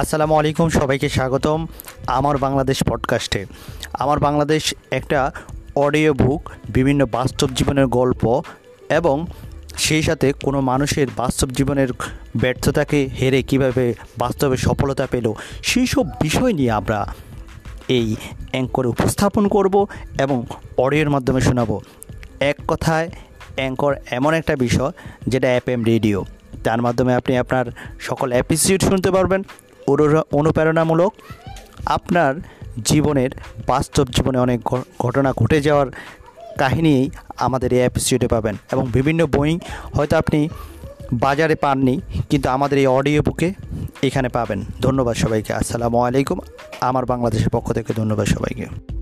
আসসালামু আলাইকুম, সবাইকে স্বাগতম আমার বাংলাদেশ পডকাস্টে আমার বাংলাদেশ একটা অডিও বুক বিভিন্ন বাস্তব জীবনের গল্প এবং সেই সাথে কোনো মানুষের বাস্তব জীবনের ব্যর্থতাকে হেরে কীভাবে বাস্তবে সফলতা পেল, সেই সব বিষয় নিয়ে আমরা এই অ্যাঙ্করে উপস্থাপন করব এবং অডিওর মাধ্যমে শোনাবো। এক কথায় অ্যাঙ্কর এমন একটা বিষয় যেটা অ্যাপ এম রেডিও তার মাধ্যমে আপনি আপনার সকল এপিসোড শুনতে পারবেন। অনুপ্রেরণামূলক আপনার জীবনের বাস্তব জীবনে অনেক ঘটনা ঘটে যাওয়ার কাহিনী আমাদের এই এপিসোডে পাবেন এবং বিভিন্ন বই হয়তো আপনি বাজারে পাননি, কিন্তু আমাদের এই অডিও বুকে এখানে পাবেন। ধন্যবাদ সবাইকে। আসসালামু আলাইকুম। আমার বাংলাদেশের পক্ষ থেকে ধন্যবাদ সবাইকে।